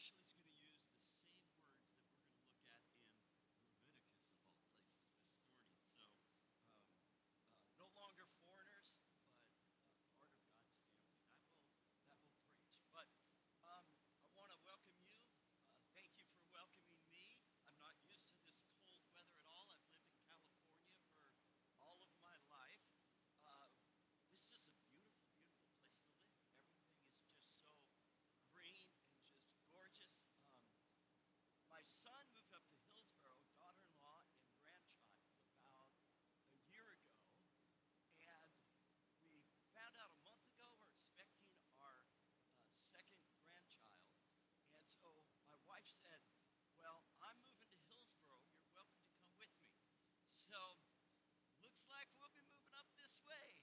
specialist said, Well, I'm moving to Hillsboro. You're welcome to come with me. So, looks like we'll be moving up this way.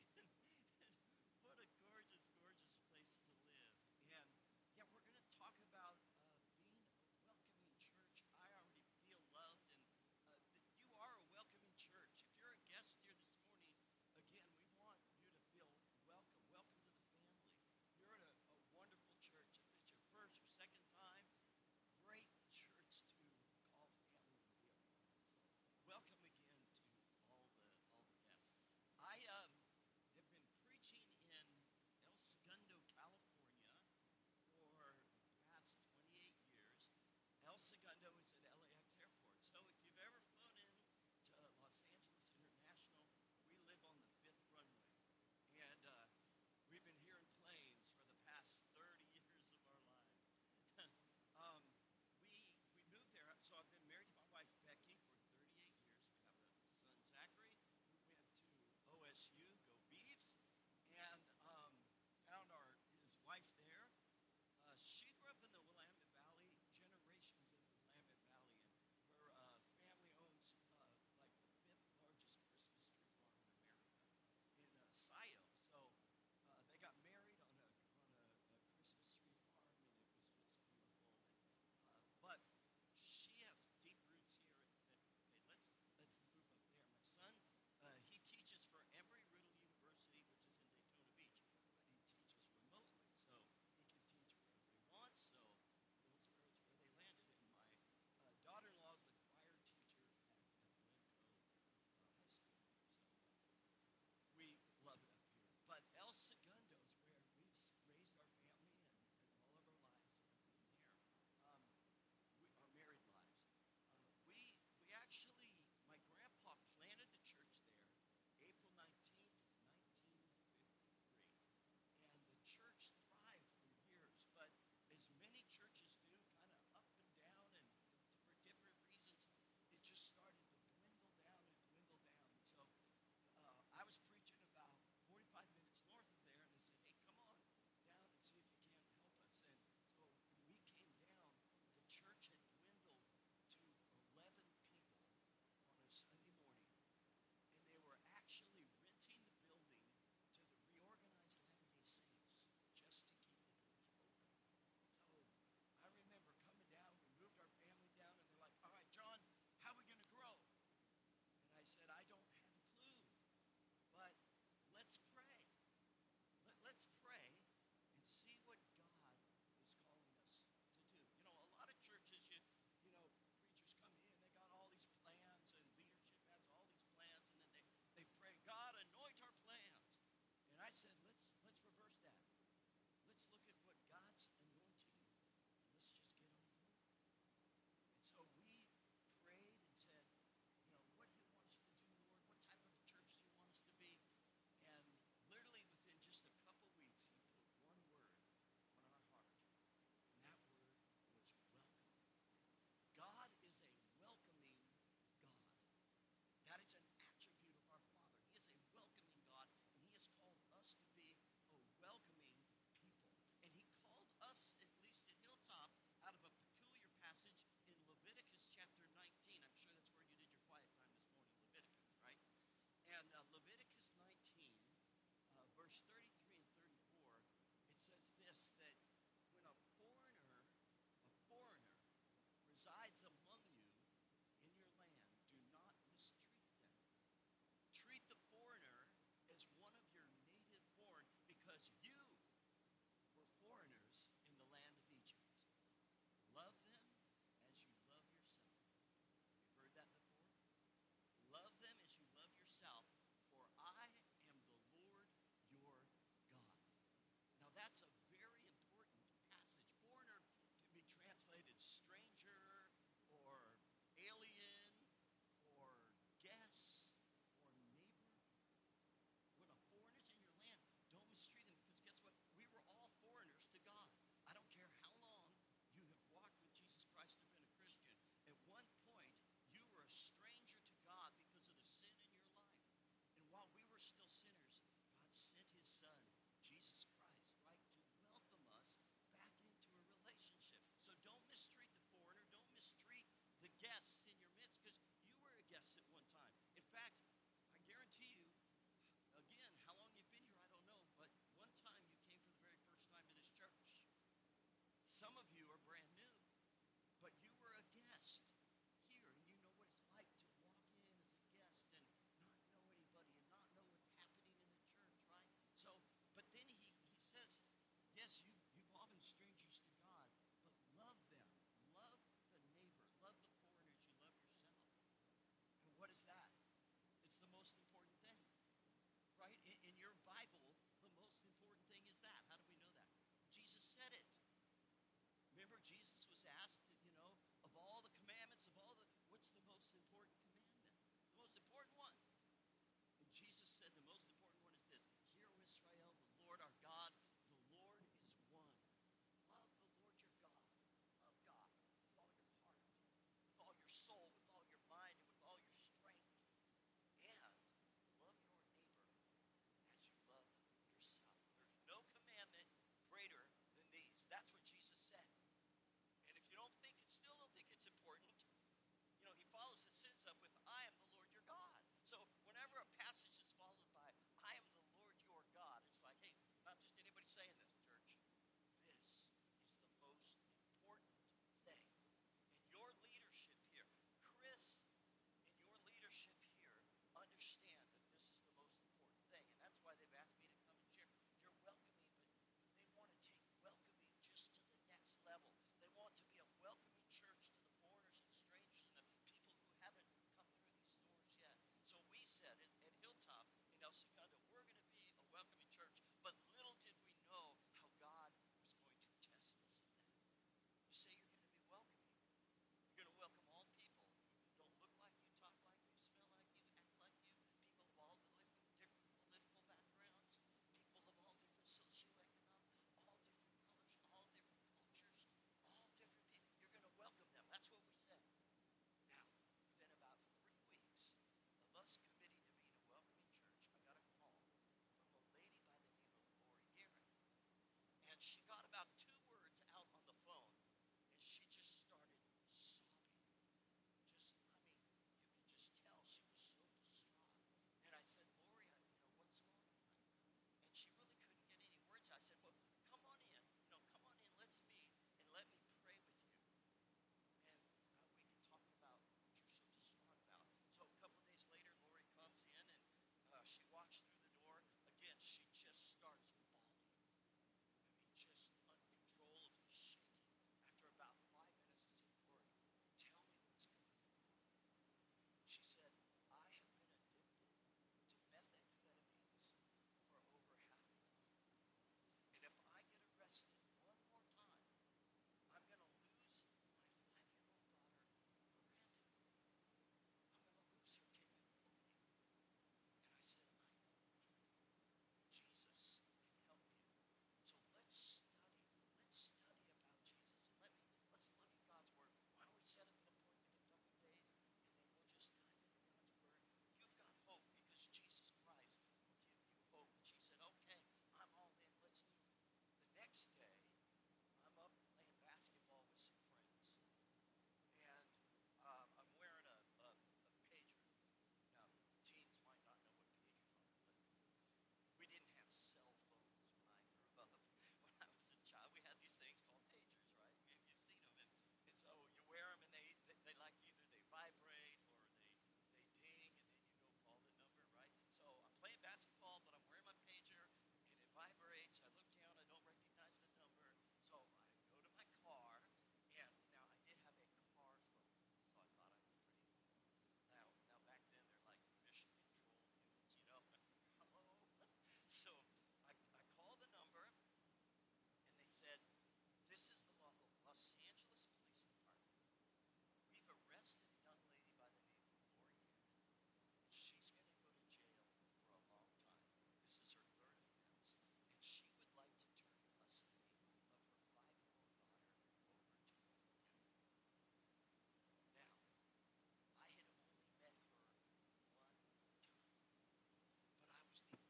Messiah.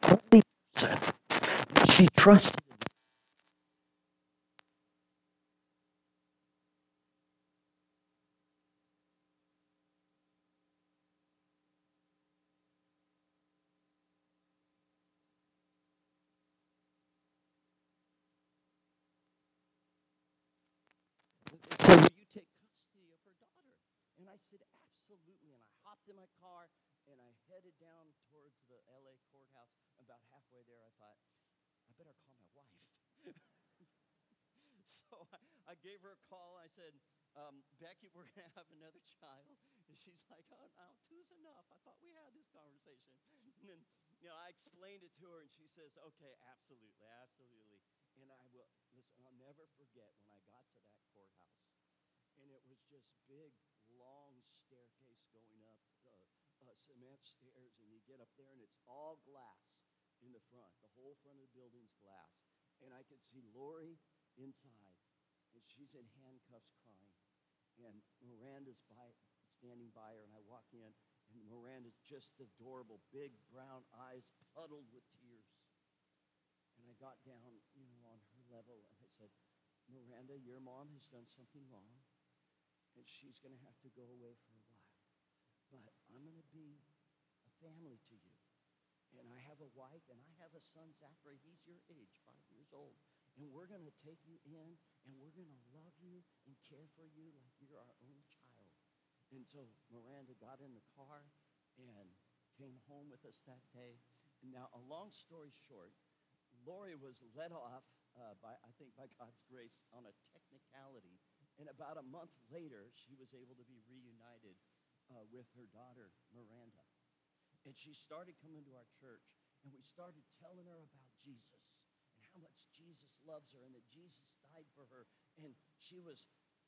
Only person. She trusted said, Will you take custody of her daughter? And I said, And I hopped in my car and I headed down towards the LA courthouse. About halfway there, I thought, I better call my wife. so I, I, gave her a call. I said, um, Becky, we're going to have another child. And she's like, oh, no, two's enough. I thought we had this conversation. And then, you know, I explained it to her, and she says, okay, absolutely, absolutely. And I will, listen, I'll never forget when I got to that courthouse. And it was just big, long staircase going up, uh, uh, cement stairs, and you get up there, and it's all glass in the front. The whole front of the building's glass. And I could see Lori inside, and she's in handcuffs crying. And Miranda's by, standing by her, and I walk in, and Miranda's just adorable, big brown eyes puddled with tears. And I got down, you know, on her level, and I said, Miranda, your mom has done something wrong, and she's going to have to go away for a while. But I'm going to be a family to you. And I have a wife, and I have a son, Zachary. He's your age, five years old. And we're going to take you in, and we're going to love you and care for you like you're our own child. And so Miranda got in the car and came home with us that day. And now, a long story short, Lori was let off uh, by, I think, by God's grace on a technicality. And about a month later, she was able to be reunited uh, with her daughter, Miranda. And she started coming to our church, and we started telling her about Jesus and how much Jesus loves her and that Jesus died for her. And she was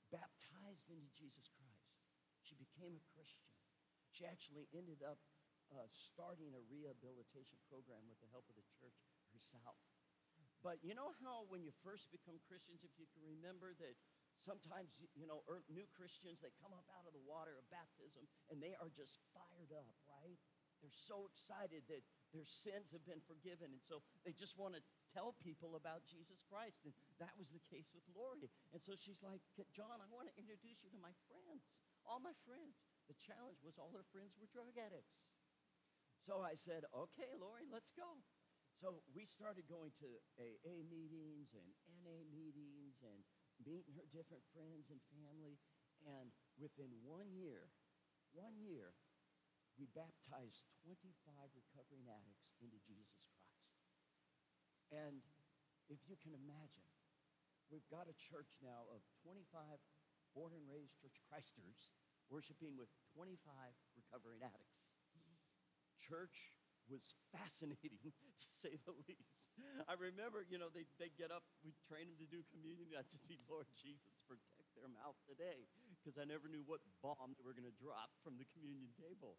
baptized into Jesus Christ. She became a Christian. She actually ended up uh, starting a rehabilitation program with the help of the church herself. But you know how when you first become Christians, if you can remember that sometimes, you know, new Christians, they come up out of the water of baptism and they are just fired up, right? They're so excited that their sins have been forgiven. And so they just want to tell people about Jesus Christ. And that was the case with Lori. And so she's like, John, I want to introduce you to my friends, all my friends. The challenge was all her friends were drug addicts. So I said, okay, Lori, let's go. So we started going to AA meetings and NA meetings and meeting her different friends and family. And within one year, one year, we baptized 25 recovering addicts into Jesus Christ. And if you can imagine, we've got a church now of 25 born and raised church Christers worshiping with 25 recovering addicts. Church was fascinating, to say the least. I remember, you know, they, they get up, we train them to do communion. I just need, Lord Jesus, protect their mouth today, because I never knew what bomb they were going to drop from the communion table.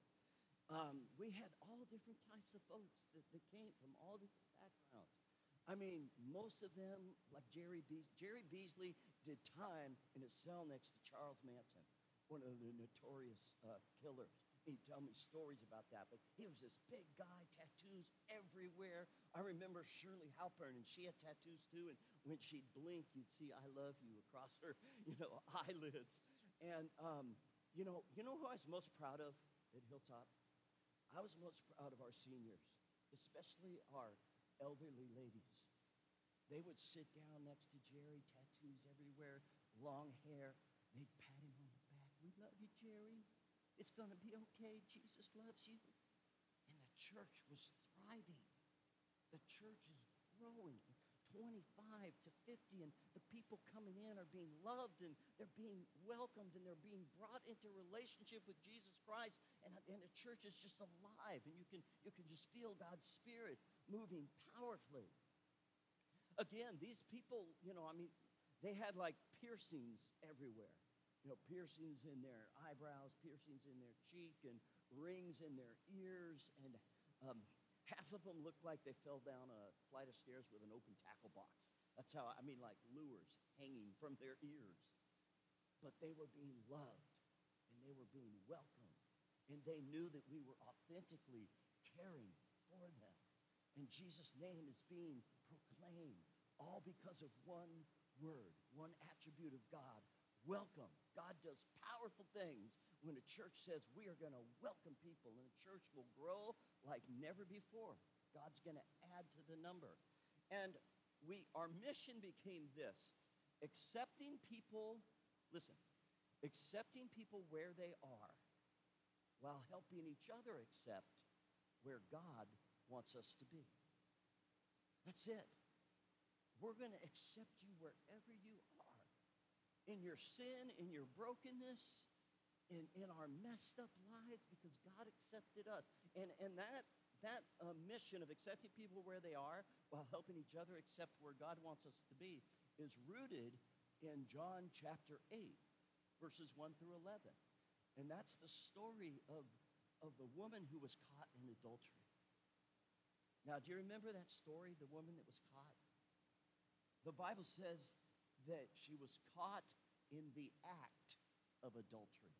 Um, we had all different types of folks that, that came from all different backgrounds. I mean, most of them, like Jerry Beasley, Jerry Beasley did time in a cell next to Charles Manson, one of the notorious uh, killers. He'd tell me stories about that. But he was this big guy, tattoos everywhere. I remember Shirley Halpern, and she had tattoos too. And when she'd blink, you'd see "I love you" across her, you know, eyelids. And um, you know, you know who I was most proud of at Hilltop? I was most proud of our seniors, especially our elderly ladies. They would sit down next to Jerry, tattoos everywhere, long hair. They'd pat him on the back. We love you, Jerry. It's going to be okay. Jesus loves you. And the church was thriving. The church is growing. 25 to 50, and the people coming in are being loved and they're being welcomed and they're being brought into relationship with Jesus Christ. And, and the church is just alive, and you can, you can just feel God's Spirit moving powerfully. Again, these people, you know, I mean, they had like piercings everywhere you know, piercings in their eyebrows, piercings in their cheek, and rings in their ears. And um, half of them looked like they fell down a flight of stairs with an open tackle box. That's how, I mean, like lures hanging from their ears. But they were being loved, and they were being welcomed, and they knew that we were authentically caring for them. and Jesus' name is being proclaimed, all because of one word, one attribute of God. Welcome. God does powerful things when a church says we are going to welcome people, and the church will grow like never before. God's going to add to the number. And we our mission became this accepting people, listen, accepting people where they are while helping each other accept where God wants us to be. That's it. We're going to accept you wherever you. In your sin, in your brokenness, in, in our messed up lives, because God accepted us. And, and that that uh, mission of accepting people where they are while helping each other accept where God wants us to be is rooted in John chapter 8, verses 1 through 11. And that's the story of, of the woman who was caught in adultery. Now, do you remember that story, the woman that was caught? The Bible says that she was caught in the act of adultery.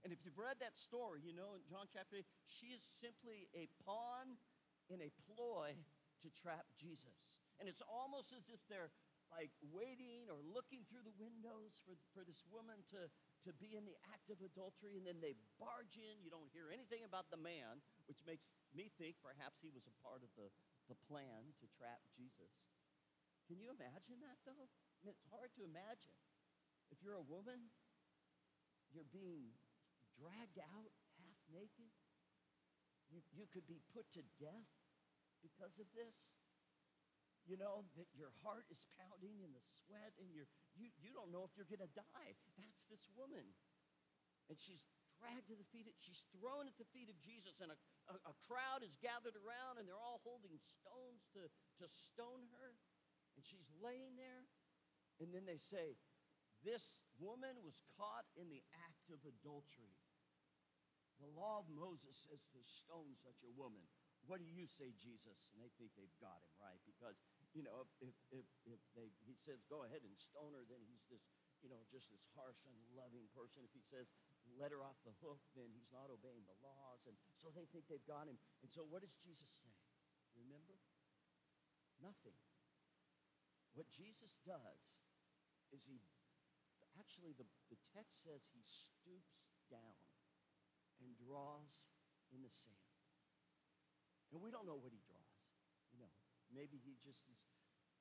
And if you've read that story, you know in John chapter 8, she is simply a pawn in a ploy to trap Jesus. And it's almost as if they're like waiting or looking through the windows for, for this woman to, to be in the act of adultery, and then they barge in. You don't hear anything about the man, which makes me think perhaps he was a part of the, the plan to trap Jesus. Can you imagine that, though? I mean, it's hard to imagine. If you're a woman, you're being dragged out half naked. You, you could be put to death because of this. You know, that your heart is pounding in the sweat and you're, you, you don't know if you're going to die. That's this woman. And she's dragged to the feet, of, she's thrown at the feet of Jesus, and a, a, a crowd is gathered around, and they're all holding stones to, to stone her. And she's laying there, and then they say, This woman was caught in the act of adultery. The law of Moses says to stone such a woman. What do you say, Jesus? And they think they've got him right because, you know, if, if, if they, he says, go ahead and stone her, then he's this, you know, just this harsh, unloving person. If he says, let her off the hook, then he's not obeying the laws. And so they think they've got him. And so what does Jesus say? Remember? Nothing. What Jesus does is he, actually, the, the text says he stoops down and draws in the sand. And we don't know what he draws. You know, maybe he just is,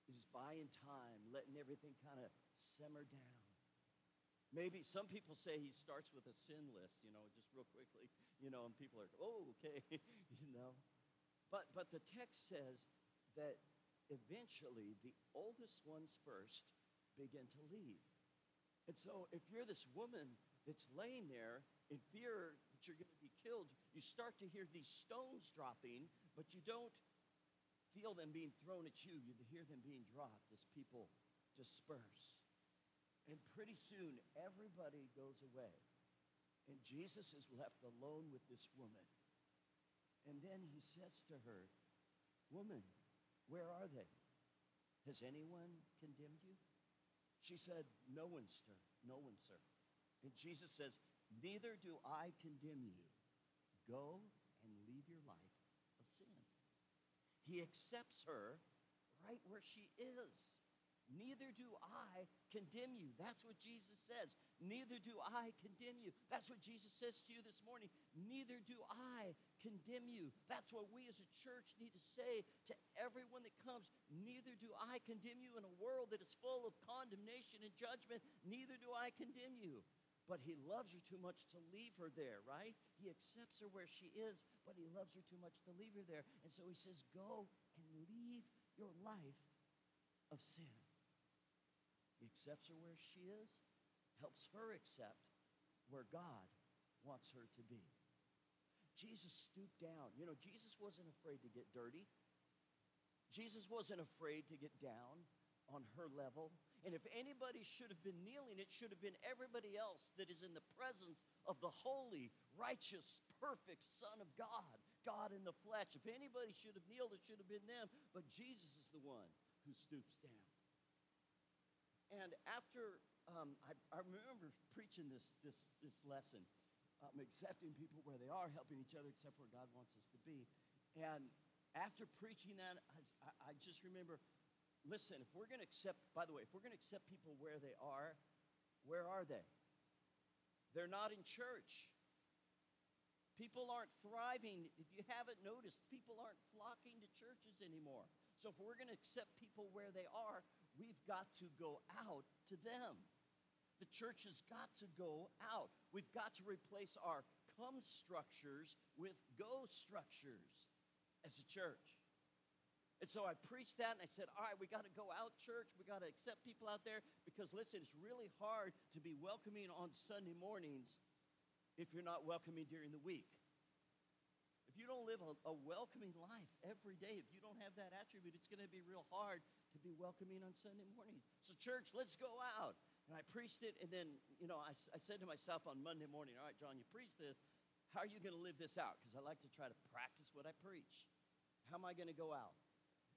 is buying time, letting everything kind of simmer down. Maybe some people say he starts with a sin list, you know, just real quickly, you know, and people are, oh, okay, you know. But, but the text says that eventually the oldest ones first begin to leave. And so if you're this woman that's laying there in fear that you're going to be killed, you start to hear these stones dropping, but you don't feel them being thrown at you. You hear them being dropped as people disperse. And pretty soon, everybody goes away. And Jesus is left alone with this woman. And then he says to her, Woman, where are they? Has anyone condemned you? She said, No one, sir. No one, sir. And Jesus says, Neither do I condemn you. Go and leave your life of sin. He accepts her right where she is. Neither do I condemn you. That's what Jesus says. Neither do I condemn you. That's what Jesus says to you this morning. Neither do I condemn you. That's what we as a church need to say to everyone that comes. Neither do I condemn you in a world that is full of condemnation and judgment. Neither do I condemn you but he loves her too much to leave her there, right? He accepts her where she is, but he loves her too much to leave her there. And so he says, Go and leave your life of sin. He accepts her where she is, helps her accept where God wants her to be. Jesus stooped down. You know, Jesus wasn't afraid to get dirty. Jesus wasn't afraid to get down on her level and if anybody should have been kneeling, it should have been everybody else that is in the presence of the holy, righteous, perfect Son of God, God in the flesh. If anybody should have kneeled, it should have been them. But Jesus is the one who stoops down. And after um, I, I, remember preaching this, this, this lesson, um, accepting people where they are, helping each other accept where God wants us to be. And after preaching that, I, I just remember listen, if we're going to accept, by the way, if we're going to accept people where they are, where are they? They're not in church. People aren't thriving. If you haven't noticed, people aren't flocking to churches anymore. So if we're going to accept people where they are, we've got to go out to them. The church has got to go out. We've got to replace our come structures with go structures as a church. And so I preached that and I said, All right, we got to go out, church. We got to accept people out there because, listen, it's really hard to be welcoming on Sunday mornings if you're not welcoming during the week. If you don't live a, a welcoming life every day, if you don't have that attribute, it's going to be real hard to be welcoming on Sunday morning. So, church, let's go out. And I preached it, and then, you know, I, I said to myself on Monday morning, All right, John, you preached this. How are you going to live this out? Because I like to try to practice what I preach. How am I going to go out?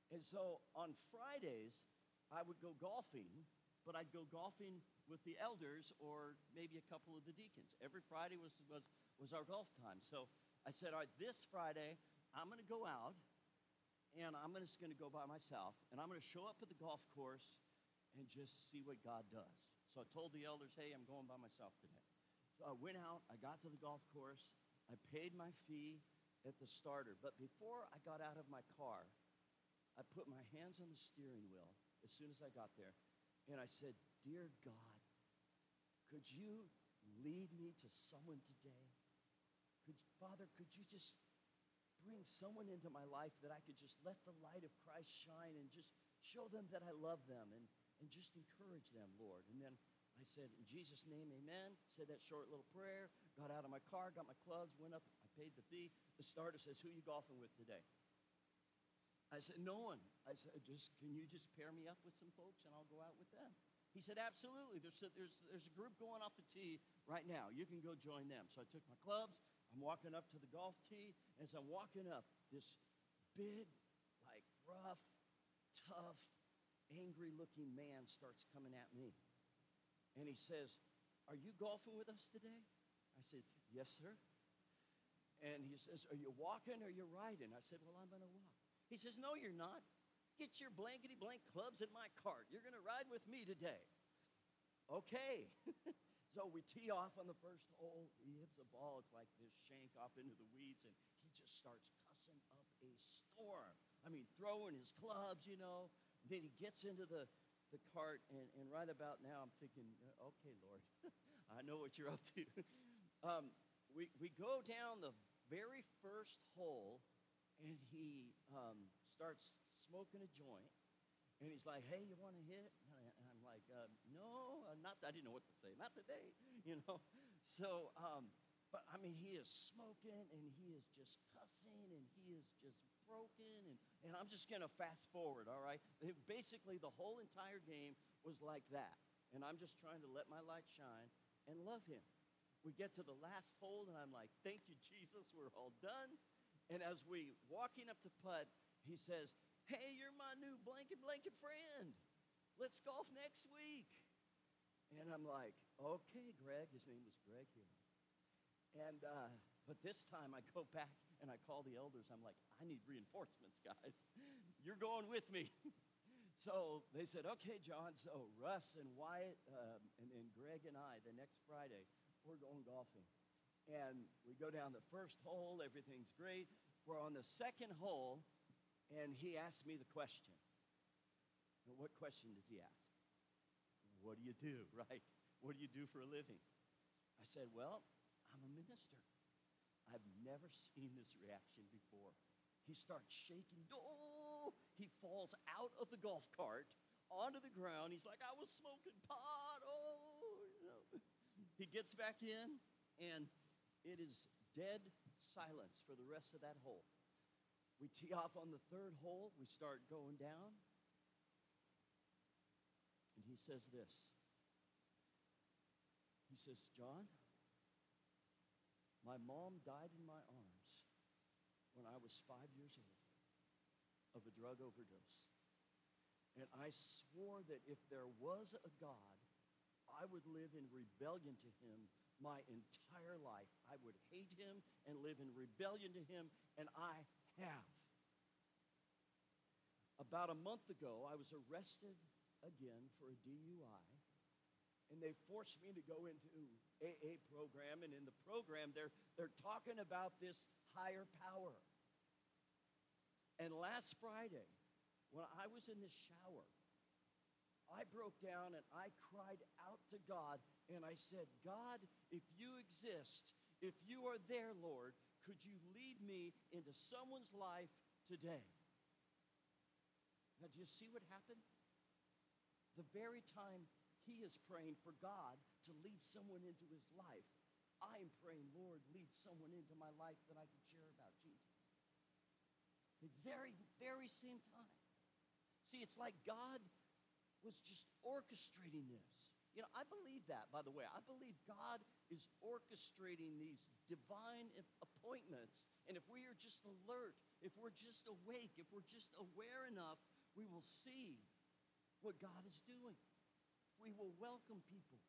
And so on Fridays, I would go golfing, but I'd go golfing with the elders or maybe a couple of the deacons. Every Friday was, was, was our golf time. So I said, all right, this Friday, I'm going to go out and I'm just going to go by myself and I'm going to show up at the golf course and just see what God does. So I told the elders, hey, I'm going by myself today. So I went out, I got to the golf course, I paid my fee at the starter. But before I got out of my car, I put my hands on the steering wheel as soon as I got there, and I said, Dear God, could you lead me to someone today? Could, Father, could you just bring someone into my life that I could just let the light of Christ shine and just show them that I love them and, and just encourage them, Lord? And then I said, In Jesus' name, amen. Said that short little prayer, got out of my car, got my clubs, went up, I paid the fee. The starter says, Who you golfing with today? I said, No one. I said, just can you just pair me up with some folks and I'll go out with them? He said, Absolutely. There's a, there's, there's a group going off the tee right now. You can go join them. So I took my clubs. I'm walking up to the golf tee. As I'm walking up, this big, like rough, tough, angry looking man starts coming at me. And he says, Are you golfing with us today? I said, Yes, sir. And he says, Are you walking or you riding? I said, Well, I'm going to walk. He says, No, you're not. Get your blankety blank clubs in my cart. You're going to ride with me today. Okay. so we tee off on the first hole. He hits a ball. It's like this shank off into the weeds, and he just starts cussing up a storm. I mean, throwing his clubs, you know. Then he gets into the, the cart, and, and right about now, I'm thinking, uh, okay, Lord, I know what you're up to. um, we, we go down the very first hole, and he um, starts smoking a joint. And he's like, hey, you want to hit? And I'm like, uh, no, uh, not. I didn't know what to say. Not today, you know. So, um, but I mean, he is smoking and he is just cussing and he is just broken. And, and I'm just going to fast forward, all right? It, basically, the whole entire game was like that. And I'm just trying to let my light shine and love him. We get to the last hole, and I'm like, thank you, Jesus, we're all done. And as we walking up to putt, he says, Hey, you're my new blanket blanket friend. Let's golf next week. And I'm like, okay, Greg. His name was Greg here. And uh, but this time I go back and I call the elders. I'm like, I need reinforcements, guys. You're going with me. so they said, okay, John. So Russ and Wyatt um, and, then Greg and I, the next Friday, we're going golfing. And we go down the first hole, everything's great. We're on the second hole, and he asked me the question. what question does he ask? What do you do, right? What do you do for a living? I said, Well, a minister. I've never seen this reaction before. He starts shaking. Oh, he falls out of the golf cart onto the ground. He's like, I was smoking pot. Oh. He gets back in, and it is dead silence for the rest of that hole. We tee off on the third hole, we start going down, and he says this. He says, John, my mom died in my arms when I was five years old of a drug overdose. And I swore that if there was a God, I would live in rebellion to him my entire life. I would hate him and live in rebellion to him, and I have. About a month ago, I was arrested again for a DUI, and they forced me to go into AA program, and in the program, they're, they're talking about this higher power. And last Friday, when I was in the shower, I broke down and I cried out to God and I said, God, if you exist, if you are there, Lord, could you lead me into someone's life today? Now, do you see what happened? The very time he is praying for God to lead someone into his life, I am praying, Lord, lead someone into my life that I can share about Jesus. The very, very same time. See, it's like God was just orchestrating this. You know, I believe that, by the way. I believe God is orchestrating these divine appointments. And if we are just alert, if we're just awake, if we're just aware enough, we will see what God is doing. We will welcome people,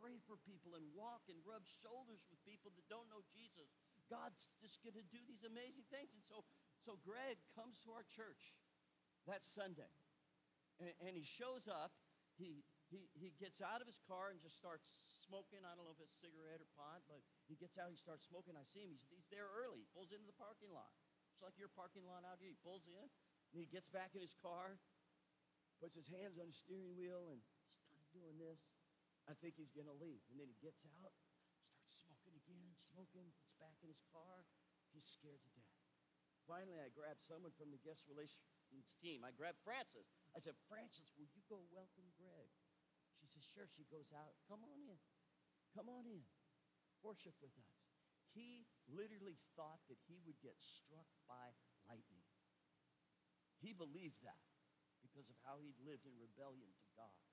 pray for people, and walk and rub shoulders with people that don't know Jesus. God's just going to do these amazing things. And so, so Greg comes to our church that Sunday, and, and he shows up. He, he, he gets out of his car and just starts smoking. I don't know if it's cigarette or pot, but he gets out, he starts smoking. I see him. He's, he's there early. He pulls into the parking lot. It's like your parking lot out here. He pulls in, and he gets back in his car, puts his hands on the steering wheel, and doing this. I think he's going to leave. And then he gets out, starts smoking again, smoking, gets back in his car. He's scared to death. Finally, I grab someone from the guest relations team. I grabbed Frances. I said, Frances, will you go welcome Greg? She says, sure. She goes out. Come on in. Come on in. Worship with us. He literally thought that he would get struck by lightning. He believed that because of how he'd lived in rebellion to God.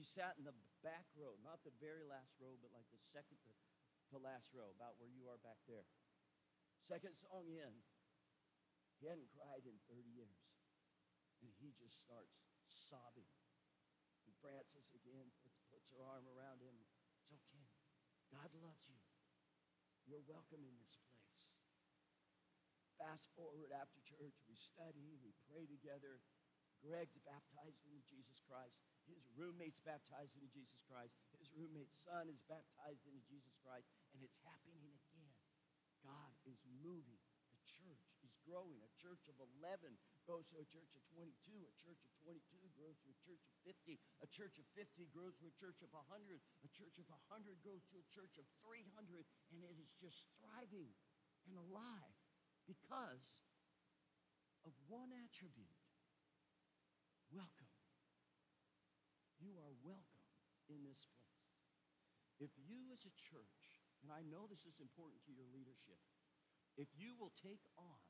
He sat in the back row, not the very last row, but like the second to, last row, about where you are back there. Second song in, he hadn't cried in 30 years. And he just starts sobbing. And Frances again puts her arm around him. It's okay. God loves you. You're welcome in this place. Fast forward after church, we study, we pray together. Greg's baptized into Jesus Christ. His roommate's baptized into Jesus Christ. His roommate's son is baptized into Jesus Christ. And it's happening again. God is moving. The church is growing. A church of 11 grows to a church of 22. A church of 22 grows to a church of 50. A church of 50 grows to a church of 100. A church of 100 grows to a church of 300. And it is just thriving and alive because of one attribute welcome. You are welcome in this place. If you, as a church, and I know this is important to your leadership, if you will take on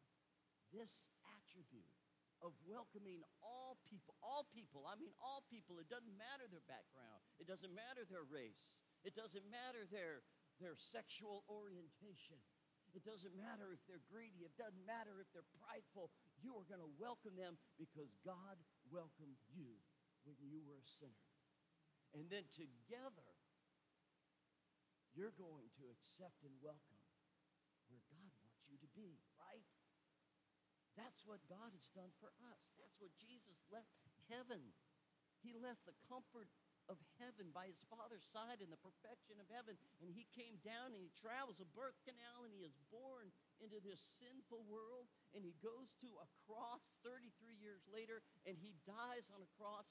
this attribute of welcoming all people, all people, I mean all people, it doesn't matter their background, it doesn't matter their race, it doesn't matter their, their sexual orientation. It doesn't matter if they're greedy. It doesn't matter if they're prideful. You are going to welcome them because God welcomed you when you were a sinner. And then together, you're going to accept and welcome where God wants you to be, right? That's what God has done for us. That's what Jesus left heaven. He left the comfort of heaven by his Father's side and the perfection of heaven. And he came down and he travels a birth canal and he is born into this sinful world. And he goes to a cross 33 years later and he dies on a cross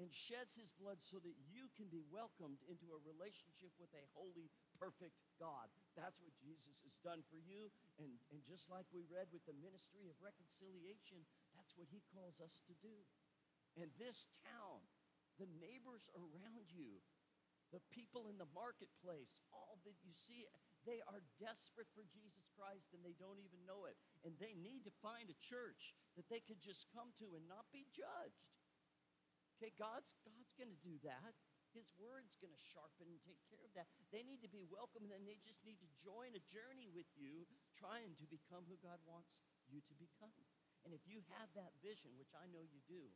and sheds his blood so that you can be welcomed into a relationship with a holy, perfect God. That's what Jesus has done for you. And, and just like we read with the ministry of reconciliation, that's what he calls us to do. And this town, the neighbors around you, the people in the marketplace, all that you see, they are desperate for Jesus Christ and they don't even know it. And they need to find a church that they could just come to and not be judged. Okay, God's, God's going to do that. His word's going to sharpen and take care of that. They need to be welcome, and they just need to join a journey with you, trying to become who God wants you to become. And if you have that vision, which I know you do,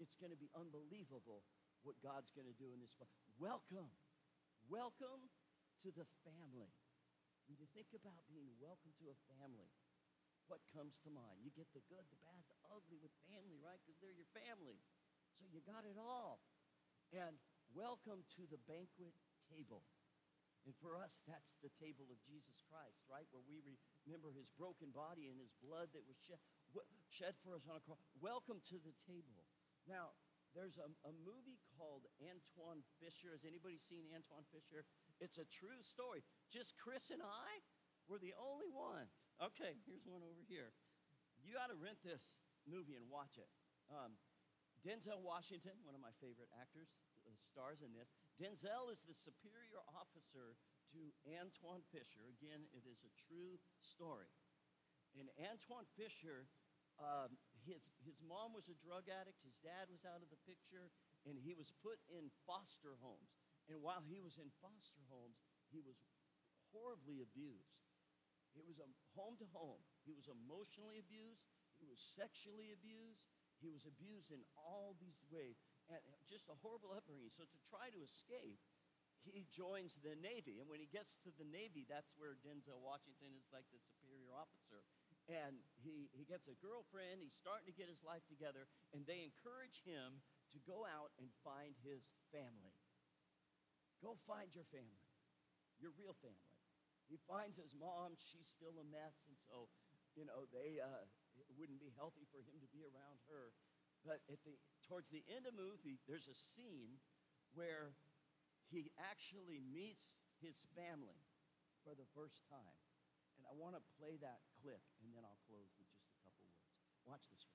it's going to be unbelievable what God's going to do in this. Welcome. Welcome to the family. When you think about being welcome to a family, what comes to mind? You get the good, the bad, the ugly with family, right? Because they're your family. So you got it all. And welcome to the banquet table. And for us, that's the table of Jesus Christ, right? Where we remember his broken body and his blood that was shed, shed for us on a cross. Welcome to the table. Now, there's a, a movie called Antwone Fisher. Has anybody seen Antwone Fisher? It's a true story. Just Chris and I were the only ones. Okay, here's one over here. You got to rent this movie and watch it. Um, Denzel Washington, one of my favorite actors, uh, stars in this. Denzel is the superior officer to Antwone Fisher. Again, it is a true story. And Antwone Fisher, um, his, his mom was a drug addict, his dad was out of the picture, and he was put in foster homes. And while he was in foster homes, he was horribly abused. It was a home to home. He was emotionally abused, he was sexually abused, he was abused in all these ways and just a horrible upbringing. So to try to escape, he joins the Navy. And when he gets to the Navy, that's where Denzel Washington is like the superior officer. And he, he gets a girlfriend, he's starting to get his life together, and they encourage him to go out and find his family. Go find your family, your real family. He finds his mom, she's still a mess, and so, you know, they, uh, it wouldn't be healthy for him to be around her. But at the, towards the end of the movie, there's a scene where he actually meets his family for the first time. And I want to play that clip, and then I'll close with just a couple words. Watch this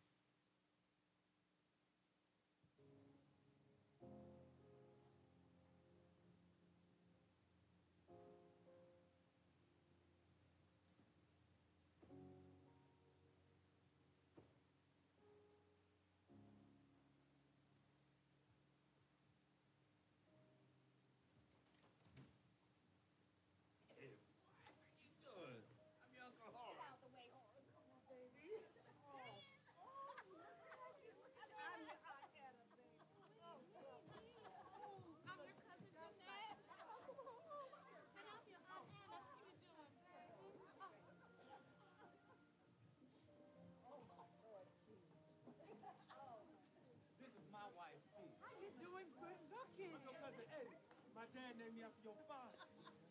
dad named me after your father.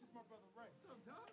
Is my brother Ray. What's up, dog?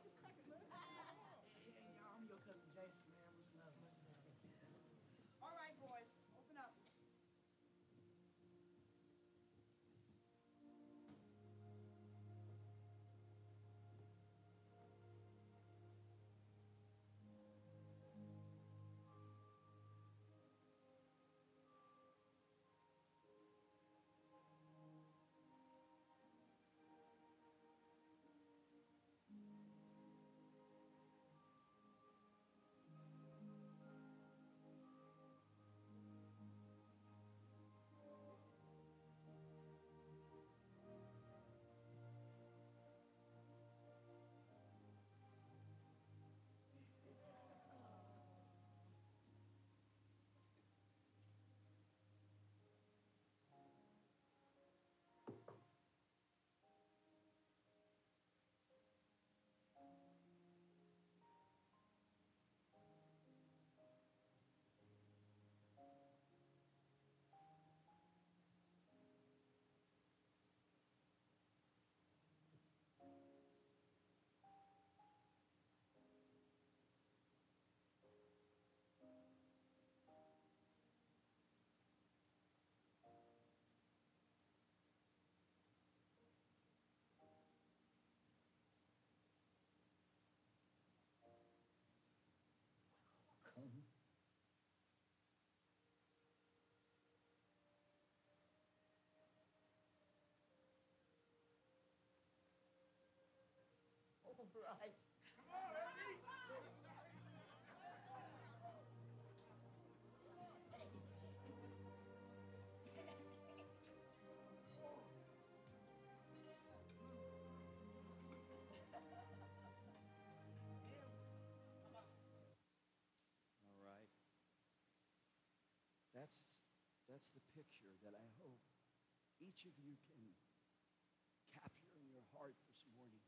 Come on. All right. That's, that's the picture that I hope each of you can capture in your heart this morning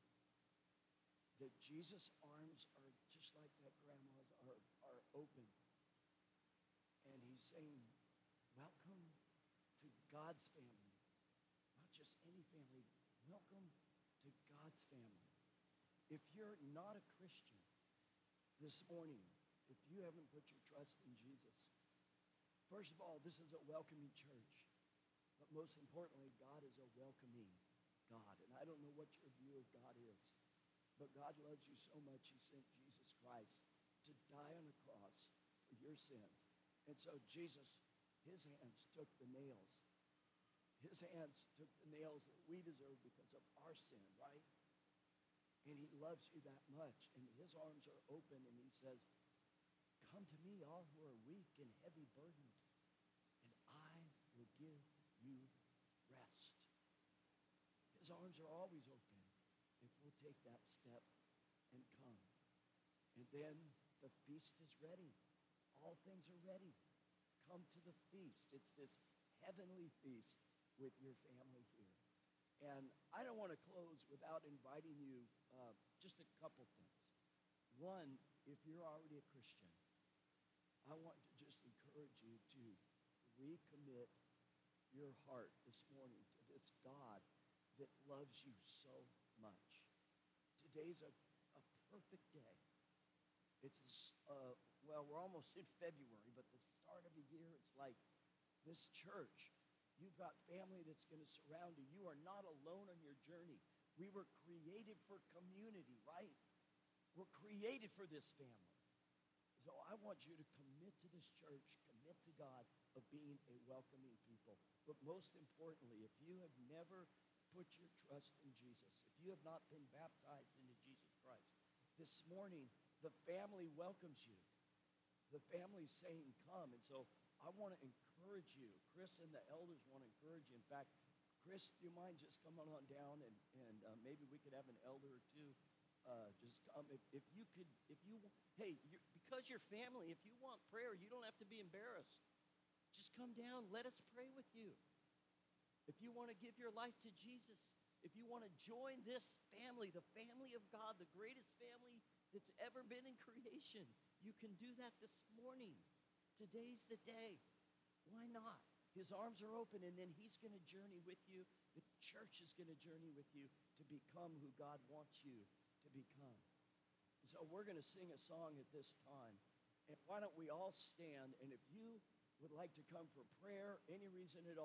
that Jesus' arms are just like that grandma's are, are open. And he's saying, Welcome to God's family. Not just any family, welcome to God's family. If you're not a Christian this morning, if you haven't put your trust in Jesus, first of all, this is a welcoming church. But most importantly, God is a welcoming God. And I don't know what your view of God is, but God loves you so much, He sent Jesus Christ to die on the cross for your sins. And so Jesus, His hands took the nails. His hands took the nails that we deserve because of our sin, right? And He loves you that much. And His arms are open and He says, Come to me, all who are weak and heavy burdened, and I will give you rest. His arms are always open take that step and come. And then the feast is ready. All things are ready. Come to the feast. It's this heavenly feast with your family here. And I don't want to close without inviting you uh, just a couple things. One, if you're already a Christian, I want to just encourage you to recommit your heart this morning to this God that loves you so much. Today's a, a perfect day. It's, uh, well, we're almost in February, but the start of the year, it's like this church. You've got family that's going to surround you. You are not alone on your journey. We were created for community, right? We're created for this family. So I want you to commit to this church, commit to God of being a welcoming people. But most importantly, if you have never put your trust in Jesus, if you have not been baptized into Jesus Christ, this morning the family welcomes you. The family's saying, Come. And so I want to encourage you. Chris and the elders want to encourage you. In fact, Chris, do you mind just coming on down and, and uh, maybe we could have an elder or two uh, just come. If, if you could, if you, hey, you're, because you're family, if you want prayer, you don't have to be embarrassed. Just come down. Let us pray with you. If you want to give your life to Jesus, if you want to join this family, the family of God, the greatest family that's ever been in creation, you can do that this morning. Today's the day. Why not? His arms are open, and then He's going to journey with you. The church is going to journey with you to become who God wants you to become. So we're going to sing a song at this time. And why don't we all stand? And if you would like to come for prayer, any reason at all,